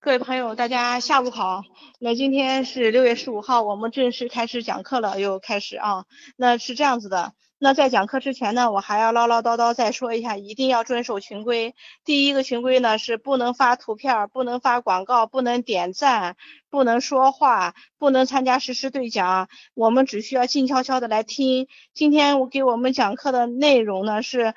各位朋友，大家下午好。那今天是六月十五号，我们正式开始讲课了，又开始啊。那是这样子的，那在讲课之前呢，我还要唠唠叨叨再说一下，一定要遵守群规。第一个群规呢是不能发图片，不能发广告，不能点赞，不能说话，不能参加实时对讲。我们只需要静悄悄的来听。今天我给我们讲课的内容呢是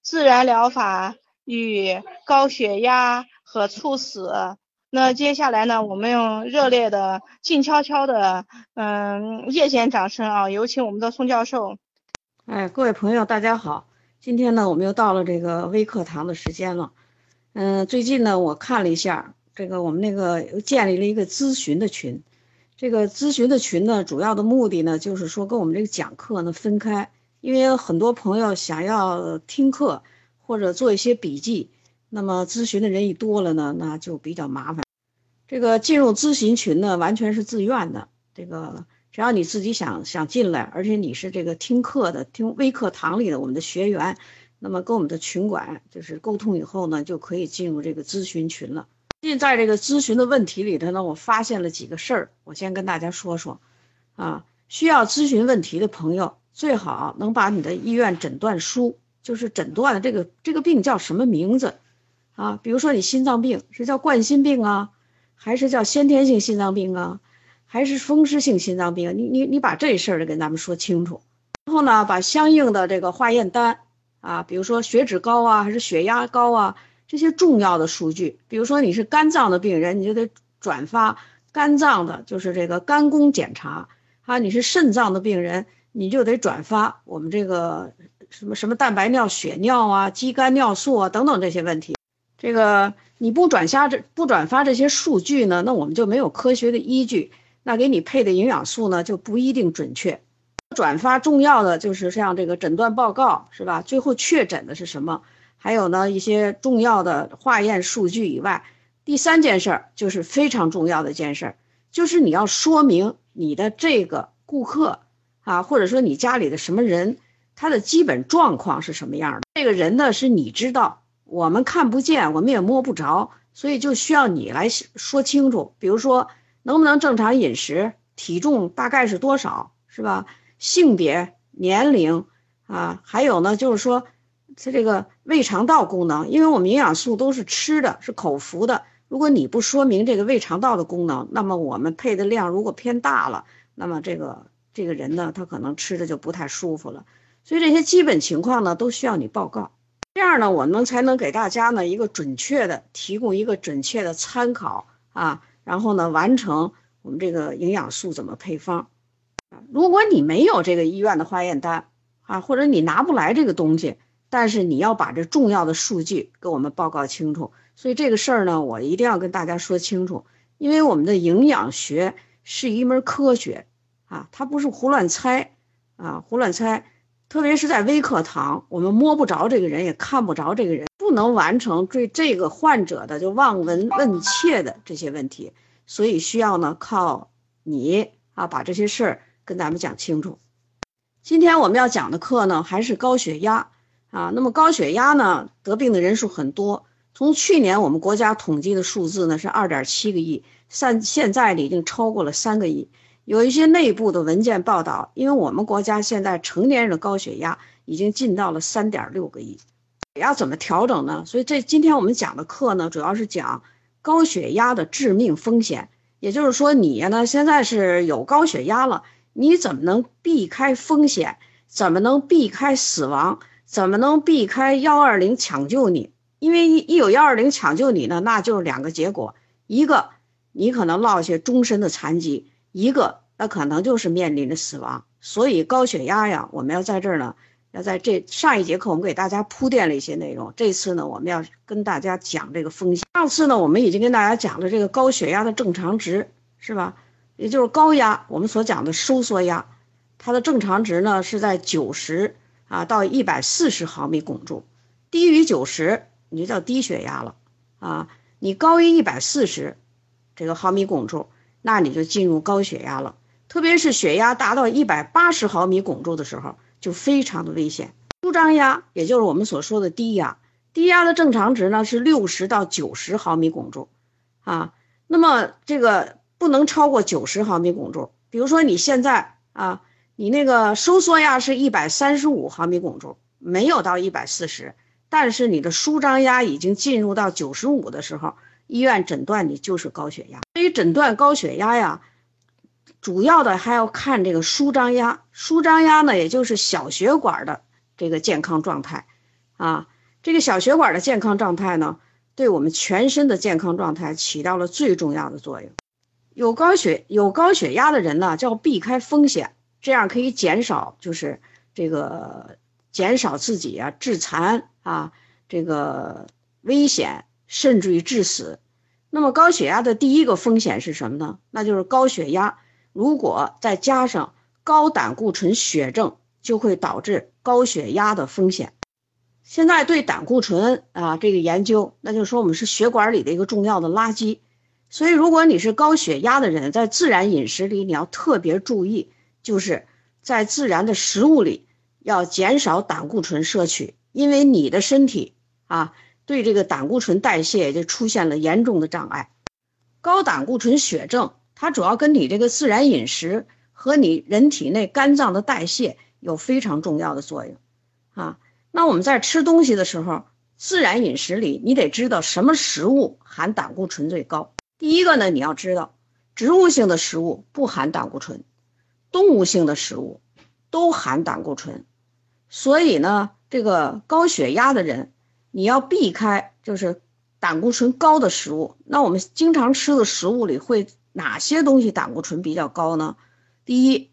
自然疗法与高血压和猝死。那接下来呢，我们用热烈的、静悄悄的，嗯，夜间掌声啊，有请我们的宋教授。哎，各位朋友，大家好，今天呢，我们又到了这个微课堂的时间了。嗯，最近呢，我看了一下，这个我们那个又建立了一个咨询的群。这个咨询的群呢，主要的目的呢，就是说跟我们这个讲课呢分开，因为很多朋友想要听课或者做一些笔记。那么咨询的人一多了呢，那就比较麻烦。这个进入咨询群呢，完全是自愿的。这个只要你自己想想进来，而且你是这个听课的，听微课堂里的我们的学员，那么跟我们的群管就是沟通以后呢，就可以进入这个咨询群了。最近在这个咨询的问题里头呢，我发现了几个事儿，我先跟大家说说。啊，需要咨询问题的朋友，最好能把你的医院诊断书，就是诊断的这个这个病叫什么名字。啊，比如说你心脏病是叫冠心病啊，还是叫先天性心脏病啊，还是风湿性心脏病？你你你把这事儿跟咱们说清楚，然后呢，把相应的这个化验单啊，比如说血脂高啊，还是血压高啊，这些重要的数据，比如说你是肝脏的病人，你就得转发肝脏的，就是这个肝功检查啊；你是肾脏的病人，你就得转发我们这个什么什么蛋白尿、血尿啊、肌酐尿素啊等等这些问题。这个你不转下这不转发这些数据呢，那我们就没有科学的依据，那给你配的营养素呢就不一定准确。转发重要的就是像这个诊断报告是吧？最后确诊的是什么？还有呢一些重要的化验数据以外，第三件事儿就是非常重要的一件事儿，就是你要说明你的这个顾客啊，或者说你家里的什么人，他的基本状况是什么样的？这个人呢是你知道。我们看不见，我们也摸不着，所以就需要你来说清楚。比如说，能不能正常饮食，体重大概是多少，是吧？性别、年龄啊，还有呢，就是说他这个胃肠道功能，因为我们营养素都是吃的，是口服的。如果你不说明这个胃肠道的功能，那么我们配的量如果偏大了，那么这个这个人呢，他可能吃的就不太舒服了。所以这些基本情况呢，都需要你报告。这样呢，我们才能给大家呢一个准确的提供一个准确的参考啊，然后呢完成我们这个营养素怎么配方。如果你没有这个医院的化验单啊，或者你拿不来这个东西，但是你要把这重要的数据给我们报告清楚。所以这个事儿呢，我一定要跟大家说清楚，因为我们的营养学是一门科学啊，它不是胡乱猜啊，胡乱猜。特别是在微课堂，我们摸不着这个人，也看不着这个人，不能完成对这个患者的就望闻问切的这些问题，所以需要呢靠你啊把这些事儿跟咱们讲清楚。今天我们要讲的课呢还是高血压啊，那么高血压呢得病的人数很多，从去年我们国家统计的数字呢是二点七个亿，现现在已经超过了三个亿。有一些内部的文件报道，因为我们国家现在成年人的高血压已经进到了三点六个亿，血压怎么调整呢？所以这今天我们讲的课呢，主要是讲高血压的致命风险。也就是说，你呢现在是有高血压了，你怎么能避开风险？怎么能避开死亡？怎么能避开幺二零抢救你？因为一一有幺二零抢救你呢，那就是两个结果：一个你可能落下终身的残疾。一个，那可能就是面临着死亡，所以高血压呀，我们要在这儿呢，要在这上一节课我们给大家铺垫了一些内容，这次呢，我们要跟大家讲这个风险。上次呢，我们已经跟大家讲了这个高血压的正常值，是吧？也就是高压，我们所讲的收缩压，它的正常值呢是在九十啊到一百四十毫米汞柱，低于九十你就叫低血压了啊，你高于一百四十这个毫米汞柱。那你就进入高血压了，特别是血压达到一百八十毫米汞柱的时候，就非常的危险。舒张压，也就是我们所说的低压，低压的正常值呢是六十到九十毫米汞柱，啊。那么这个不能超过九十毫米汞柱。比如说你现在啊，你那个收缩压是一百三十五毫米汞柱，没有到一百四十，但是你的舒张压已经进入到九十五的时候，医院诊断你就是高血压。对于诊断高血压呀。主要的还要看这个舒张压，舒张压呢，也就是小血管的这个健康状态，啊，这个小血管的健康状态呢，对我们全身的健康状态起到了最重要的作用。有高血有高血压的人呢，就要避开风险，这样可以减少就是这个减少自己啊致残啊这个危险，甚至于致死。那么高血压的第一个风险是什么呢？那就是高血压。如果再加上高胆固醇血症，就会导致高血压的风险。现在对胆固醇啊这个研究，那就说我们是血管里的一个重要的垃圾。所以如果你是高血压的人，在自然饮食里你要特别注意，就是在自然的食物里要减少胆固醇摄取，因为你的身体啊对这个胆固醇代谢就出现了严重的障碍。高胆固醇血症。它主要跟你这个自然饮食和你人体内肝脏的代谢有非常重要的作用，啊，那我们在吃东西的时候，自然饮食里你得知道什么食物含胆固醇最高。第一个呢，你要知道，植物性的食物不含胆固醇，动物性的食物都含胆固醇，所以呢，这个高血压的人你要避开就是胆固醇高的食物。那我们经常吃的食物里会。哪些东西胆固醇比较高呢？第一，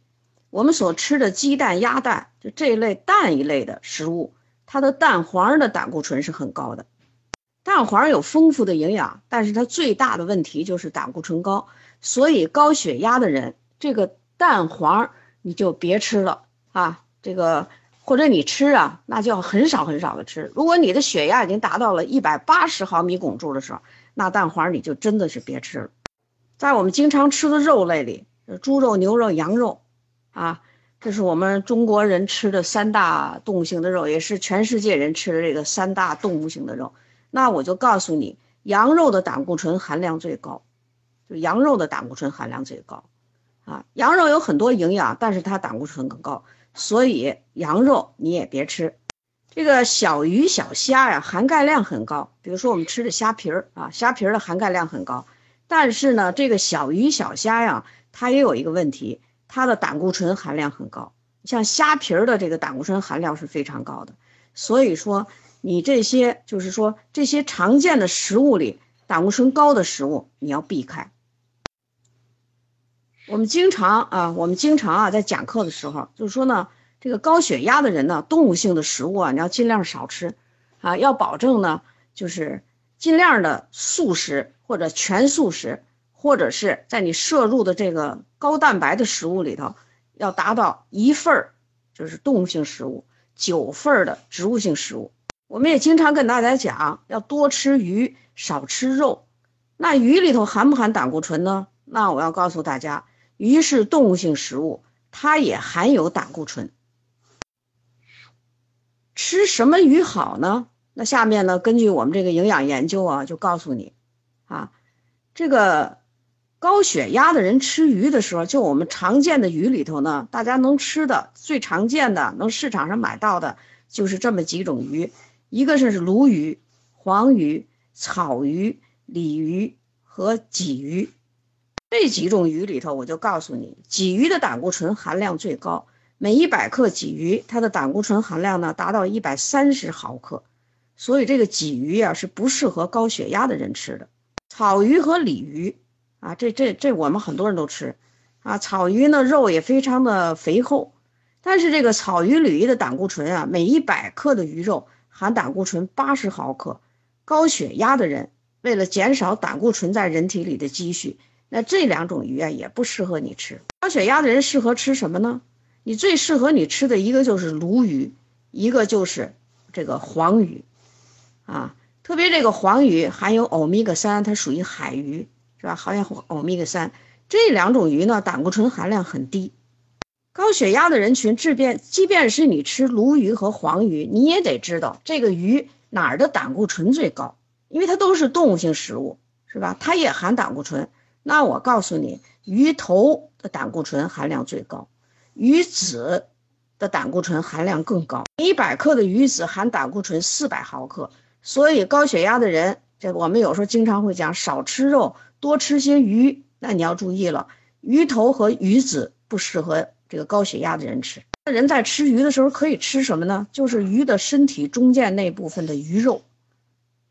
我们所吃的鸡蛋、鸭蛋，就这一类蛋一类的食物，它的蛋黄的胆固醇是很高的。蛋黄有丰富的营养，但是它最大的问题就是胆固醇高。所以高血压的人，这个蛋黄你就别吃了啊。这个或者你吃啊，那就要很少很少的吃。如果你的血压已经达到了一百八十毫米汞柱的时候，那蛋黄你就真的是别吃了。在我们经常吃的肉类里，猪肉、牛肉、羊肉，啊，这是我们中国人吃的三大动物性的肉，也是全世界人吃的这个三大动物性的肉。那我就告诉你，羊肉的胆固醇含量最高，就羊肉的胆固醇含量最高，啊，羊肉有很多营养，但是它胆固醇更高，所以羊肉你也别吃。这个小鱼小虾呀，含钙量很高，比如说我们吃的虾皮儿啊，虾皮儿的含钙量很高。但是呢，这个小鱼小虾呀，它也有一个问题，它的胆固醇含量很高。像虾皮儿的这个胆固醇含量是非常高的，所以说你这些就是说这些常见的食物里胆固醇高的食物你要避开。我们经常啊，我们经常啊在讲课的时候就是说呢，这个高血压的人呢，动物性的食物啊你要尽量少吃，啊，要保证呢就是尽量的素食。或者全素食，或者是在你摄入的这个高蛋白的食物里头，要达到一份儿就是动物性食物，九份儿的植物性食物。我们也经常跟大家讲，要多吃鱼，少吃肉。那鱼里头含不含胆固醇呢？那我要告诉大家，鱼是动物性食物，它也含有胆固醇。吃什么鱼好呢？那下面呢，根据我们这个营养研究啊，就告诉你。啊，这个高血压的人吃鱼的时候，就我们常见的鱼里头呢，大家能吃的最常见的，能市场上买到的，就是这么几种鱼，一个是鲈鱼、黄鱼、草鱼、鲤鱼和鲫鱼。这几种鱼里头，我就告诉你，鲫鱼的胆固醇含量最高，每一百克鲫鱼，它的胆固醇含量呢达到一百三十毫克，所以这个鲫鱼呀是不适合高血压的人吃的。草鱼和鲤鱼，啊，这这这我们很多人都吃，啊，草鱼呢肉也非常的肥厚，但是这个草鱼、鲤鱼的胆固醇啊，每一百克的鱼肉含胆固醇八十毫克，高血压的人为了减少胆固醇在人体里的积蓄，那这两种鱼啊也不适合你吃。高血压的人适合吃什么呢？你最适合你吃的一个就是鲈鱼，一个就是这个黄鱼，啊。特别这个黄鱼含有欧米伽三，它属于海鱼，是吧？含有欧米伽三这两种鱼呢，胆固醇含量很低。高血压的人群，即便即便是你吃鲈鱼和黄鱼，你也得知道这个鱼哪儿的胆固醇最高，因为它都是动物性食物，是吧？是吧？它也含胆固醇。那我告诉你，鱼头的胆固醇含量最高，鱼子的胆固醇含量更高。一百克的鱼子含胆固醇四百毫克，所以高血压的人，这我们有时候经常会讲少吃肉，多吃些鱼。那你要注意了，鱼头和鱼子不适合这个高血压的人吃。那人在吃鱼的时候可以吃什么呢？就是鱼的身体中间那部分的鱼肉，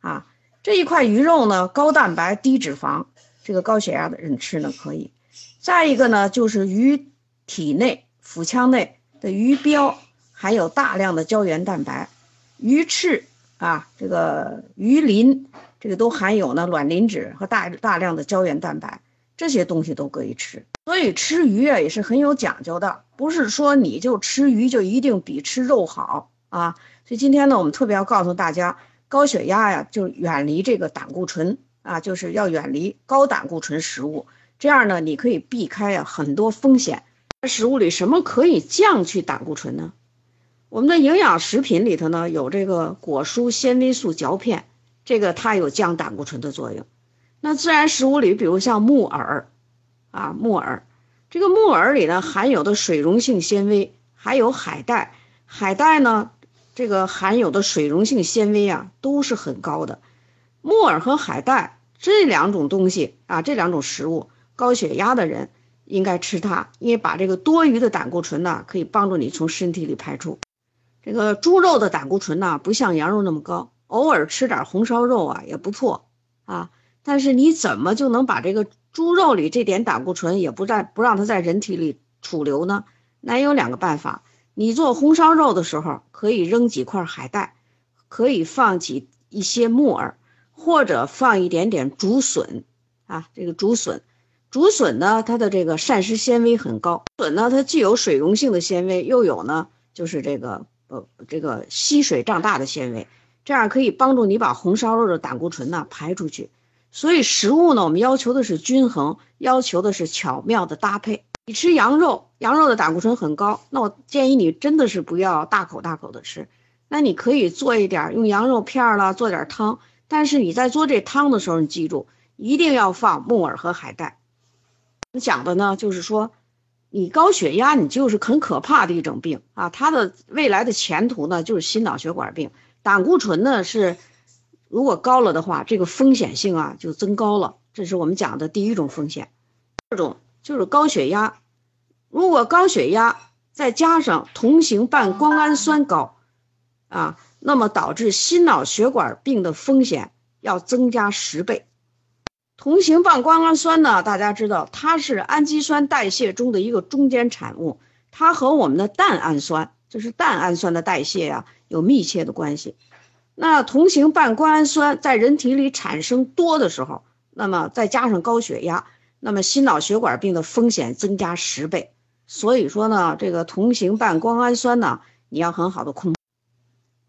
啊，这一块鱼肉呢，高蛋白低脂肪，这个高血压的人吃呢可以。再一个呢，就是鱼体内腹腔内的鱼标含有大量的胶原蛋白，鱼翅啊，这个鱼鳞，这个都含有呢卵磷脂和大大量的胶原蛋白，这些东西都可以吃。所以吃鱼啊也是很有讲究的。不是说你就吃鱼就一定比吃肉好啊，所以今天呢，我们特别要告诉大家，高血压呀，就远离这个胆固醇啊，就是要远离高胆固醇食物，这样呢，你可以避开呀很多风险。食物里什么可以降去胆固醇呢？我们的营养食品里头呢有这个果蔬纤维素嚼片，这个它有降胆固醇的作用。那自然食物里，比如像木耳啊，木耳。这个木耳里呢含有的水溶性纤维，还有海带，海带呢，这个含有的水溶性纤维啊都是很高的。木耳和海带这两种东西啊，这两种食物，高血压的人应该吃它，因为把这个多余的胆固醇呢，可以帮助你从身体里排出。这个猪肉的胆固醇呢，不像羊肉那么高，偶尔吃点红烧肉啊也不错啊。但是你怎么就能把这个？猪肉里这点胆固醇也不在不让它在人体里储留呢，那有两个办法。你做红烧肉的时候，可以扔几块海带，可以放几一些木耳，或者放一点点竹笋啊。这个竹笋，竹笋呢，它的这个膳食纤维很高。笋呢，它既有水溶性的纤维，又有呢就是这个呃这个吸水胀大的纤维，这样可以帮助你把红烧肉的胆固醇呢排出去。所以食物呢，我们要求的是均衡，要求的是巧妙的搭配。你吃羊肉，羊肉的胆固醇很高，那我建议你真的是不要大口大口的吃。那你可以做一点，用羊肉片儿了做点汤。但是你在做这汤的时候，你记住一定要放木耳和海带。讲的呢，就是说你高血压，你就是很可怕的一种病啊。它的未来的前途呢，就是心脑血管病。胆固醇呢是。如果高了的话，这个风险性啊就增高了。这是我们讲的第一种风险。第二种就是高血压，如果高血压再加上同型半胱氨酸高，啊，那么导致心脑血管病的风险要增加十倍。同型半胱氨酸呢，大家知道它是氨基酸代谢中的一个中间产物，它和我们的蛋氨酸，就是蛋氨酸的代谢呀，有密切的关系。那同型半胱氨酸在人体里产生多的时候，那么再加上高血压，那么心脑血管病的风险增加十倍。所以说呢，这个同型半胱氨酸呢，你要很好的控。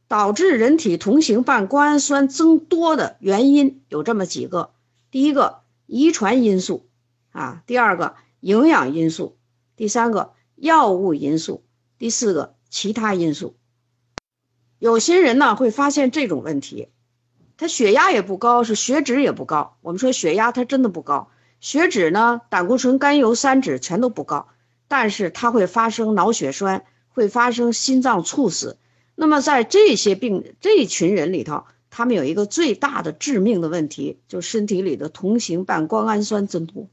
导致人体同型半胱氨酸增多的原因有这么几个：第一个，遗传因素啊；第二个，营养因素；第三个，药物因素；第四个，其他因素。有些人呢会发现这种问题，他血压也不高，是血脂也不高。我们说血压他真的不高，血脂呢、胆固醇、甘油三酯全都不高，但是他会发生脑血栓，会发生心脏猝死。那么在这些病这一群人里头，他们有一个最大的致命的问题，就是身体里的同型半胱氨酸增多。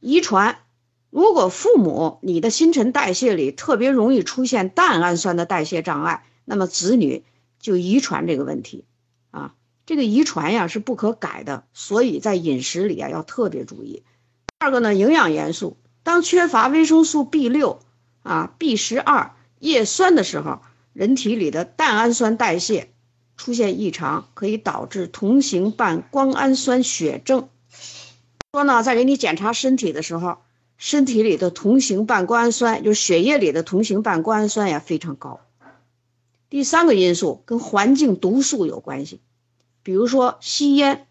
遗传，如果父母你的新陈代谢里特别容易出现蛋氨酸的代谢障碍。那么子女就遗传这个问题，啊，这个遗传呀是不可改的，所以在饮食里啊要特别注意。第二个呢，营养元素，当缺乏维生素 B 六啊、B 十二、叶酸的时候，人体里的蛋氨酸代谢出现异常，可以导致同型半胱氨酸血症。说呢，在给你检查身体的时候，身体里的同型半胱氨酸，就是血液里的同型半胱氨酸呀非常高。第三个因素跟环境毒素有关系，比如说吸烟，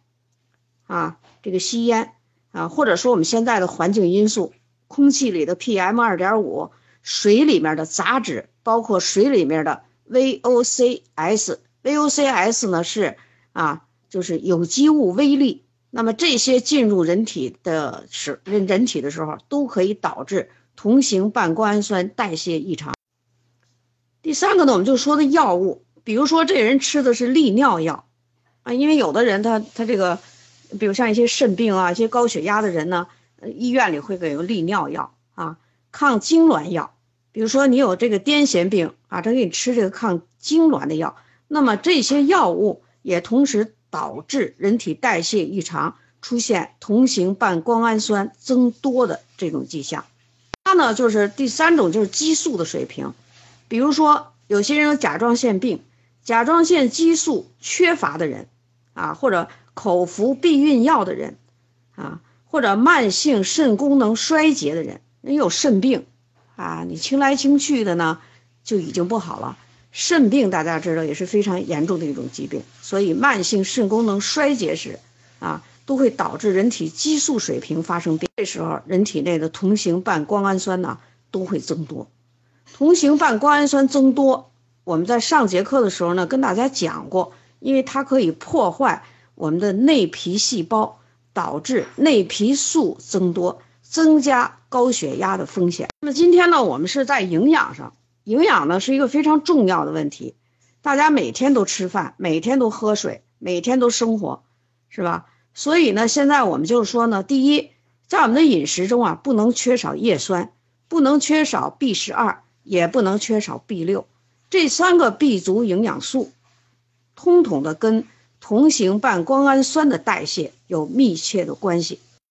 啊，这个吸烟啊，或者说我们现在的环境因素，空气里的 PM 二点五，水里面的杂质，包括水里面的 VOCs AOCs 呢是啊，就是有机物微粒那么这些进入人体的时人人体的时候，都可以导致同型半胱氨酸代谢异常。第三个呢，我们就说的药物，比如说这人吃的是利尿药啊，因为有的人他他这个，比如像一些肾病啊、一些高血压的人呢，医院里会给个利尿药啊，抗痉挛药。比如说你有这个癫痫病啊，他给你吃这个抗痉挛的药，那么这些药物也同时导致人体代谢异常，出现同型半胱氨酸增多的这种迹象。它呢就是第三种就是激素的水平，比如说有些人有甲状腺病，甲状腺激素缺乏的人啊，或者口服避孕药的人啊，或者慢性肾功能衰竭的人，人有肾病。啊，你清来清去的呢，就已经不好了。肾病大家知道也是非常严重的一种疾病，所以慢性肾功能衰竭时，啊，都会导致人体激素水平发生变。这时候，人体内的同型半胱氨酸呢都会增多。同型半胱氨酸增多，我们在上节课的时候呢跟大家讲过，因为它可以破坏我们的内皮细胞，导致内皮素增多。增加高血压的风险。那么今天呢，我们是在营养上，营养呢是一个非常重要的问题。大家每天都吃饭，每天都喝水，每天都生活，是吧？所以呢，现在我们就是说呢，第一，在我们的饮食中啊，不能缺少叶酸，不能缺少 B 十二，也不能缺少 B 六，这三个 B 族营养素，通统的跟同型半胱氨酸的代谢有密切的关系。